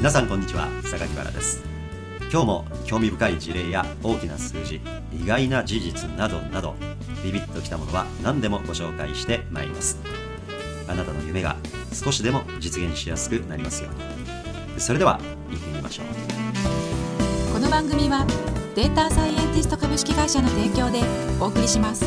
皆さんこんにちは榊原です。今日も興味深い事例や大きな数字意外な事実などなどビビッときたものは何でもご紹介してまいります。あなたの夢が少しでも実現しやすくなりますように。それでは行ってみましょう。この番組はデータサイエンティスト株式会社の提供でお送りします。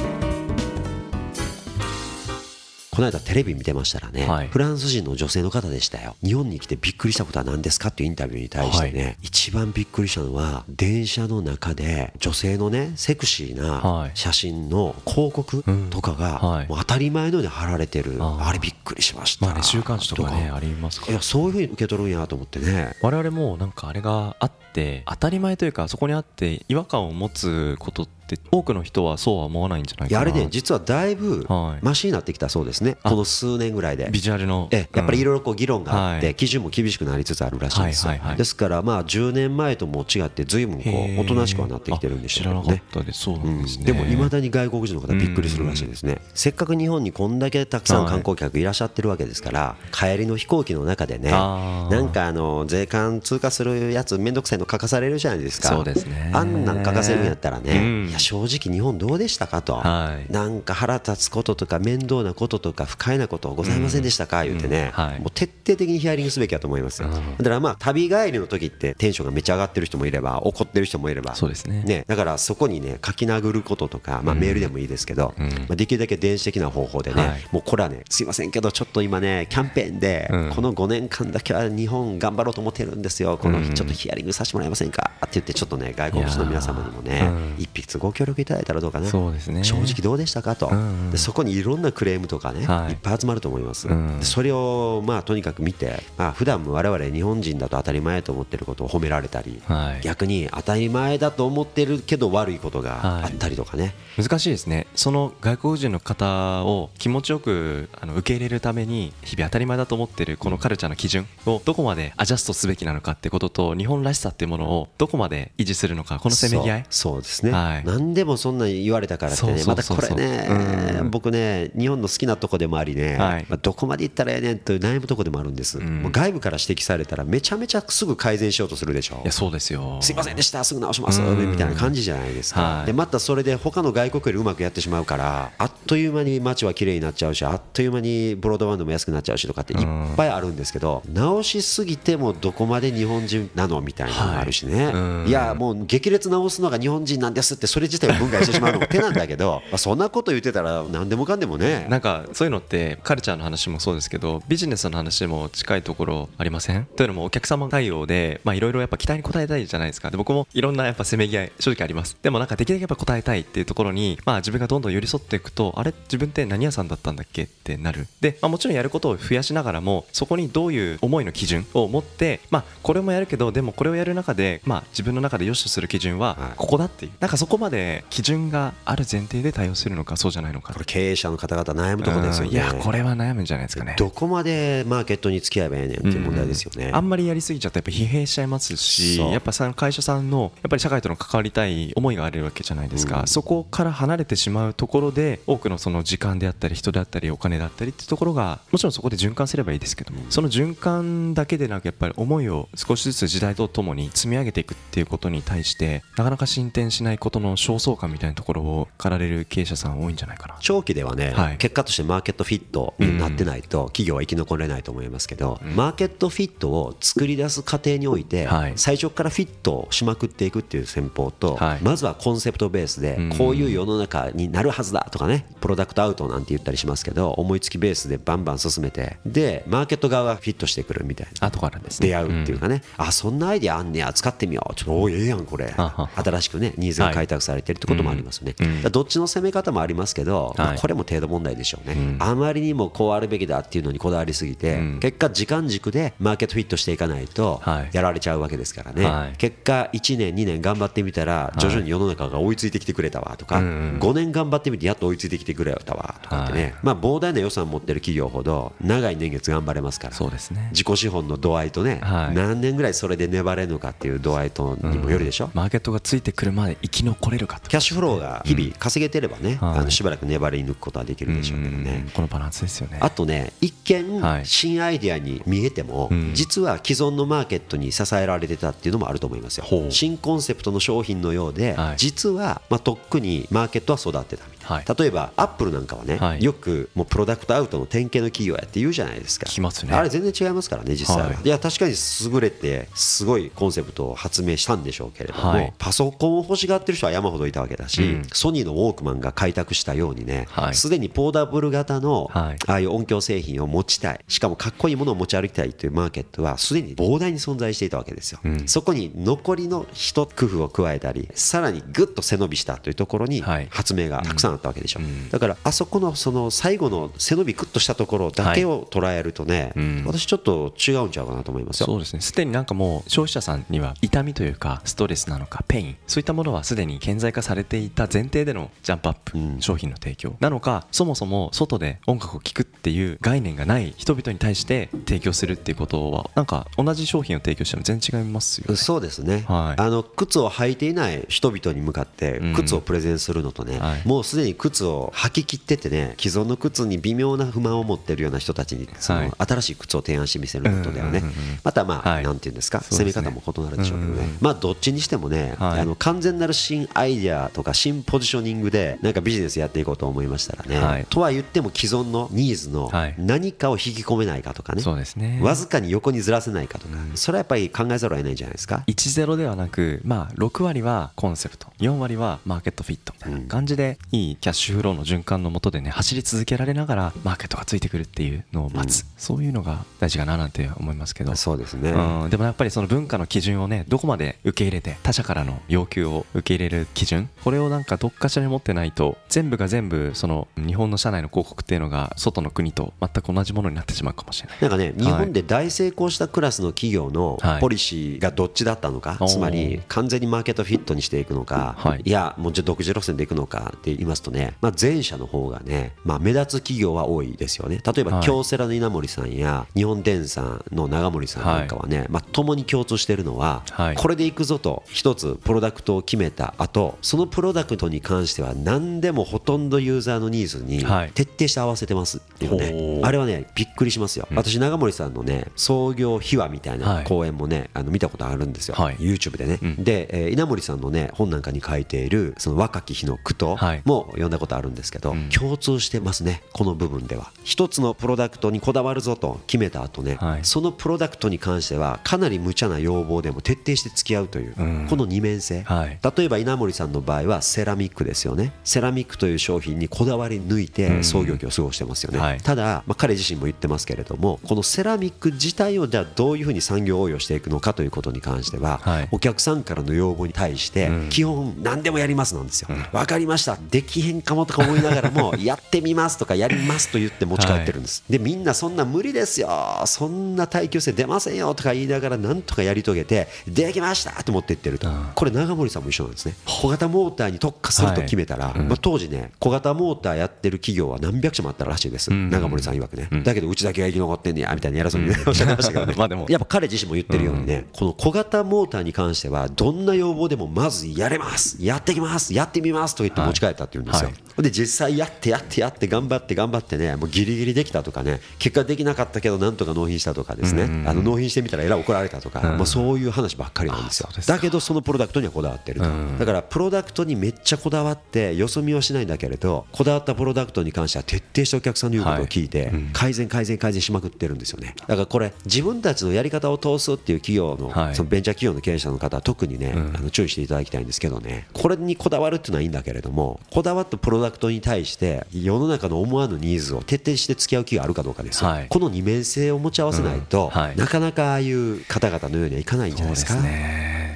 この間テレビ見てましたらね、はい。フランス人の女性の方でしたよ。日本に来てびっくりしたことは何ですかっていうインタビューに対してね、はい。一番びっくりしたのは電車の中で女性のねセクシーはない。写真の広告とかが当たり前のように貼られてる、あれびっくりしました。まあね週刊誌とかねとありますかいやそういうふうに受け取るんやと思ってね。我々もなんかあれがあって当たり前というかそこにあって違和感を持つことって多くの人はそうは思わないんじゃないかな。あれね実はだいぶはい。マシになってきたそうですね。あこの数年ぐらいで。ビジュアルの。えやっぱりいろろいろこう議論があって、はい。基準も厳しくなりつつあるらしいんですですからまあ10年前とも違って随分こうおとなしくはなってきてるんでしょうね。でもいまだに外国人の方びっくりするらしいですね。せっかく日本にこんだけたくさん観光客いらっしゃってるわけですから帰りの飛行機の中でねなんかあの税関通過するやつめんどくさいの書かされるじゃないですか。そうですね。あんなん書かせるんやったらうん。ね正直日本どうでしたかと。はい。なんか腹立つこととか面倒なこととか不快なことございませんでしたか言ってね。うんはい。もう徹底的にヒアリングすべきだと思いますよ。うん。だからまあ旅帰りの時ってテンションがめっちゃ上がってる人もいれば怒ってる人もいれば。そうですね。ね、だからそこにね書き殴ることとか、まあ、メールでもいいですけど、うん。まあ、できるだけ電子的な方法でね、はい。もうこれはねすいませんけどちょっと今ねキャンペーンでうん。この5年間だけは日本頑張ろうと思ってるんですよ。このうん。ちょっとヒアリングさせてもらえませんか？って言ってちょっとね外国人の皆様にもね一筆ご協力いただいたらどうかなそうですね。正直どうでしたかと、うんうん。でそこにいろんなクレームとかね、はい。い、っぱい集まると思います、うんでそれをまあとにかく見て、まあ普段我々日本人だと当たり前と思ってることを褒められたり、はい。逆に当たり前だと思ってるけど悪いことがあったりとかね、難しいですね。その外国人の方を気持ちよくあの受け入れるために日々当たり前だと思ってるこのカルチャーの基準をどこまでアジャストすべきなのかってことと日本らしさっていうものをどこまで維持するのかこのせめぎ合い。そうそうですね、はい何でもそんなに言われたからってねまたこれね、うん。僕ね日本の好きなとこでもありね、どこまで行ったらええねんと悩むとこでもあるんです、ん。もう外部から指摘されたらめちゃめちゃすぐ改善しようとするでしょいやそうですよ。すいませんでしたすぐ直しますうん。みたいな感じじゃないですか、はい。でまたそれで他の外国よりうまくやってしまうからあっという間に街は綺麗になっちゃうしあっという間にブロードバンドも安くなっちゃうしとかっていっぱいあるんですけど直しすぎてもどこまで日本人なのみたいなのがあるしね、いやもう激烈直すのが日本人なんですってそれ自体を分解してしまうのも手なんだけど まあそんなこと言ってたら何でもかんでもね。なんかそういうのってカルチャーの話もそうですけどビジネスの話でも近いところありません？というのもお客様対応でまあいろいろやっぱ期待に応えたいじゃないですか。で僕もいろんなやっぱせめぎ合い正直あります。でもなんかできるだけやっぱ応えたいっていうところにまあ自分がどんどん寄り添っていくとあれ？自分って何屋さんだったんだっけ？ってなる。で、まあ、もちろんやることを増やしながらもそこにどういう思いの基準を持ってまあこれもやるけどでもこれをやる中でまあ自分の中で良しとする基準ははい。ここだっていう。なんかそこまで基準がある前提で対応するのかそうじゃないのか。これ経営者の方々悩むとこですよね。うん。いやこれは悩むんじゃないですかね。どこまでマーケットに付き合えばええねんっていう問題ですよね、あんまりやりすぎちゃうとやっぱ疲弊しちゃいますしやっぱさ会社さんのやっぱり社会との関わりたい思いがあるわけじゃないですか、うん。そこから離れてしまうところで多くのその時間であったり人であったりお金であったりっていうところがもちろんそこで循環すればいいですけども、その循環だけでなくやっぱり思いを少しずつ時代とともに積み上げていくっていうことに対してなかなか進展しないことの焦燥感みたいなところを駆られる経営者さん多いんじゃないかな。長期ではね、はい。結果としてマーケットフィットになってないと企業は生き残れないと思いますけど、マーケットフィットを作り出す過程において、はい。最初からフィットしまくっていくっていう戦法と、はい。まずはコンセプトベースでうん。こういう世の中になるはずだとかねプロダクトアウトなんて言ったりしますけど思いつきベースでバンバン進めてでマーケット側がフィットしてくるみたいな。後からですね。出会うっていうかね、あそんなアイデアあんねや使ってみよう。ちょっとおいええやんこれ。新しくねニーズが開拓されてるってこともありますよね、うん。どっちの攻め方もありますけど、まあはいこれも程度問題でしょうね、ん。あまりにもこうあるべきだっていうのにこだわりすぎて、うん。結果時間軸でマーケットフィットしていかないとはい。やられちゃうわけですからね、はい。結果1年2年頑張ってみたら徐々に世の中が追いついてきてくれたわとか、うんうん。5年頑張ってみてやっと追いついてきてくれたわとかってね、はい。まあ膨大な予算持ってる企業ほど長い年月頑張れますから。そうですね。自己資本の度合いとね、はい。何年ぐらいそれで粘れるのかっていう度合いとにもよるでしょ、マーケットがついてくるまで生き残れるるかと。キャッシュフローが日々稼げてればね、はい。あのしばらく粘り抜くことはできるでしょうけどうん。ね。このバランスですよね。あとね一見はい。新アイデアに見えてもうん。実は既存のマーケットに支えられてたっていうのもあると思いますよ。ほう。新コンセプトの商品のようではい。実はまあとっくにマーケットは育ってたみたいな。はい。例えばアップルなんかはねはい。よくもうプロダクトアウトの典型の企業やって言うじゃないですか。ね。あれ全然違いますからね実際は、はい。い、や確かに優れてすごいコンセプトを発明したんでしょうけれども、はい。パソコンを欲しがってる人は山ほどいたわけだし、うん。ソニーのウォークマンが開拓したようにねはい。すで、にポーダブル型のはい。ああいう音響製品を持ちたい。しかもかっこいいものを持ち歩きたいというマーケットはすでに膨大に存在していたわけですよ、うん。そこに残りの一工夫を加えたりさらにぐっと背伸びしたというところにはい。発明がたくさんあったわけでしょ、うん。だからあそこのその最後の背伸びグッとしたところだけを捉えるとね、うん。私ちょっと違うんちゃうかなと思いますよ。そうですね。すでになんかもう消費者さんには痛みというかストレスなのかペイン。そういったものはすでに顕在化されていた前提でのジャンプアップ、うん。商品の提供。なのかそもそも外で音楽を聴くっていう概念がない人々に対して提供するっていうことはなんか同じ商品を提供しても全然違いますよね。そうですね、はい。あの靴を履いていない人々に向かってうん靴をプレゼンするのとね、はい。もうすでに靴を履き切っててね既存の靴に微妙な不満を持ってるような人たちにそはい。の新しい靴を提案してみせるのとではね、うんうんうんうんまたまあ、はい。なんていうんですか攻め方も異なるでしょうけどね、うんうんうんまあどっちにしてもね、はい。あの完全なる新アイデアとか新ポジショニングでなんかビジネスやっていこうと思いましたらね、はい。とは言っても既存のニーズのはい。何かを引き込めないかとかね、そうですね。わずかに横にずらせないかとか、それはやっぱり考えざるを得ないんじゃないですか。10ではなく、まあ、6割はコンセプト。4割はマーケットフィットみたいな感じでいいキャッシュフローの循環のもとでね走り続けられながらマーケットがついてくるっていうのを待つ、そういうのが大事かななんて思いますけど。そうですね、うん、でもやっぱりその文化の基準をねどこまで受け入れて他者からの要求を受け入れる基準？これをなんかどっかしらに持ってないと全部が全部その日本の社内の広告っていうのが外の国と全く同じものになってしまうかもしれない。なんかね、日本で大成功したクラスの企業のはい。ポリシーがどっちだったのか、おー。つまり完全にマーケットフィットにしていくのか、はい。い、や、もうちょっと独自路線でいくのかって言いますとね、まあ、前者の方がね、まあ、目立つ企業は多いですよね。例えば、はい。京セラの稲森さんや日本電産の長森さんなんかはね、まあ、共に共通しているのは、はい。これでいくぞと一つプロダクトを決めた後そのプロダクトに関しては何でもほとんどユーザーのニーズにはい。徹底して合わせてますっていうほね、う。あれはねびっくりしますよ、私長森さんのね創業秘話みたいはない。講演もね、あの見たことあるんですよ、はい。YouTube でね、うん。で、えー稲森さんのね本なんかに書いているその若き日の句とはい。も読んだことあるんですけど、うん。共通してますねこの部分では。一つのプロダクトにこだわるぞと決めた後ね、はい。そのプロダクトに関してはかなり無茶な要望でも徹底して付き合うという、うん。この二面性、はい。例えば稲森さんの場合はセラミックですよね。セラミックという商品にこだわり抜いて創業期を過ごしてますよね、はい。ただ、まあ、彼自身も言ってますけれどもこのセラミック自体をじゃあどういうふうに産業応用していくのかということに関しては、はい。お客さんからの要望に対してうん。基本何でもやりますなんですよ、わかりました。できへんかもとか思いながらも やってみますとかやりますと言って持ち帰ってるんです、でみんなそんな無理ですよ。そんな耐久性出ませんよとか言いながらなんとかやり遂げてできましたと持っていってると、うん。これ長森さんも一緒なんですね小型モーターに特化すると決めたら、はい。うん。まあ、当時ね小型モーターやってる企業は何百社もあったらしいです、うん。長森さん曰くね、うん。だけどうちだけが生き残ってんねやみたいな偉そうにねおっしゃってましたけどね。まあでも。やっぱ彼自身も言ってるようにね、この小型モーターに関してはどんな要望でもまずやれます。やってきます。やってみますと言って持ち帰ったって言うんですよ、はい。で実際やってやってやって頑張って頑張ってねもうギリギリできたとかね結果できなかったけどなんとか納品したとかですね、あの納品してみたらえらい怒られたとか、うん。もうそういう話ばっかりなんですよ。だけどそのプロダクトにはこだわってると、うん。だからプロダクトにめっちゃこだわってよそ見はしないんだけれどこだわったプロダクトに関しては徹底してお客さんの言うことを聞いて、改善改善改善しまくってるんですよね。だからこれ自分たちのやり方を通すっていう企業の,、はい。そのベンチャー企業の経営者の方は特にね、うん。あの注意していただきたいんですけどね。これにこだわるっていうのはいいんだけれどもこだわったプロダクトに対して世の中の思わぬニーズを徹底して付き合う気があるかどうかですよ、はい。この二面性を持ち合わせないと、なかなかああいう方々のようにはいかないんじゃないですか。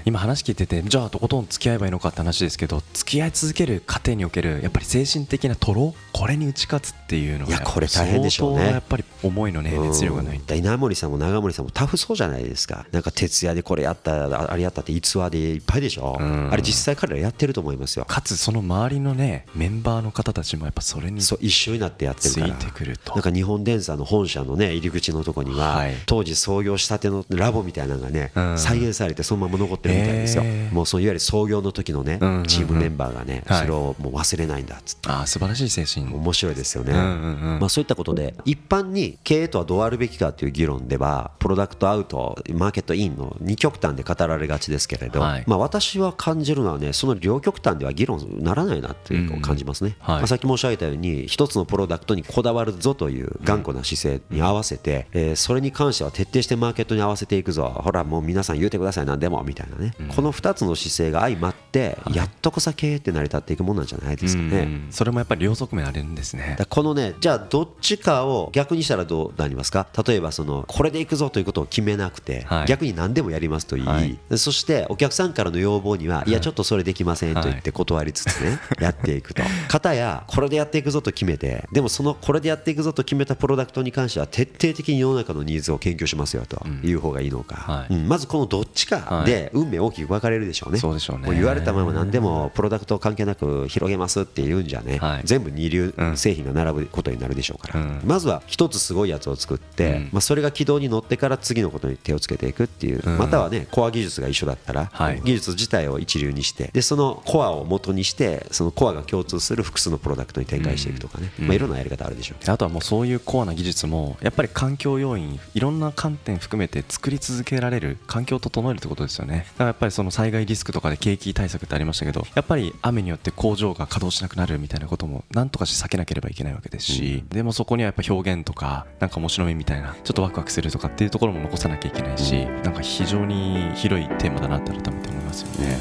ね今話聞いててじゃあとことん付き合えばいいのかって話ですけど付き合い続ける過程におけるやっぱり精神的なトロこれに打ち勝つっていうのがいやこれ大変でしょうね。相当やっぱり思いのね熱量がないうん稲森さんも長森さんもタフそうじゃないですか。なんか徹夜でこれやったあれやったって逸話でいっぱいでしょ。うん。あれ実際彼らやってると思いますよ。かつその周りのねメンバーの方たちもやっぱそれにそう一緒になってやってるから。ついてくると。なんか日本電産の本社のね入り口のとこには、はい。当時創業したてのラボみたいなのがね、うん。再現されてそのまま残ってるみたいですよ。もうそういわゆる創業の時のねチームメンバーがねはい。それをもう忘れないんだっつって。ああ素晴らしい精神。面白いですよね、まあ、そういったことで一般に経営とはどうあるべきかという議論ではプロダクトアウトマーケットインの2極端で語られがちですけれど、はい。まあ、私は感じるのはねその両極端では議論にならないなっていうのを感じますね、はい。まあさっき申し上げたように一つのプロダクトにこだわるぞという頑固な姿勢に合わせて、えーそれに関しては徹底してマーケットに合わせていくぞ。ほらもう皆さん言うてください何でもみたいなね、この2つの姿勢が相まってやっとこさ経営って成り立っていくもんなんじゃないですかね。うんそれもやっぱり両側面あるんですね。このねじゃあどっちかを逆にしたらどうなりますか？例えばそのこれでいくぞということを決めなくて、はい。逆に何でもやりますと言い、はい。そしてお客さんからの要望には、い、やちょっとそれできませんと言って断りつつね、やっていくと。片やこれでやっていくぞと決めてでもそのこれでやっていくぞと決めたプロダクトに関しては徹底的に世の中のニーズを研究しますよという方がいいのか、はいうん。まずこのどっちかで運命大きく分かれるでしょうね。そうでしょうね。も言われたまま何でもプロダクト関係なく広げますって言うんじゃね、はい。全部二流うん製品が並ぶことになるでしょうから、うん。まずは一つすごいやつを作って、うん。まあ、それが軌道に乗ってから次のことに手をつけていくっていう、うん。またはねコア技術が一緒だったら、はい。技術自体を一流にしてでそのコアを元にしてそのコアが共通する複数のプロダクトに展開していくとかね、うん。まあ、いろんなやり方あるでしょうあとはもうそういうコアな技術もやっぱり環境要因いろんな観点含めて作り続けられる環境を整えるってことですよね。だからやっぱりその災害リスクとかで景気対策ってありましたけどやっぱり雨によって工場が稼働しなくなるみたいなこともなんとかして避けなければいけないわけですし、でもそこにはやっぱ表現とかなんか面白みみたいなちょっとワクワクするとかっていうところも残さなきゃいけないしなんか非常に広いテーマだなって改めて思いますよね。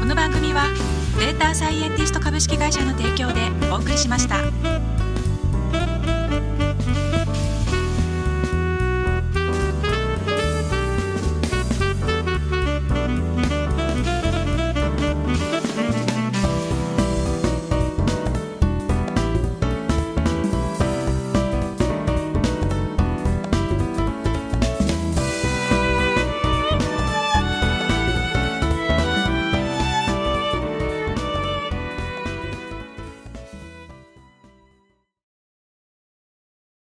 この番組はデータサイエンティスト株式会社の提供でお送りしました。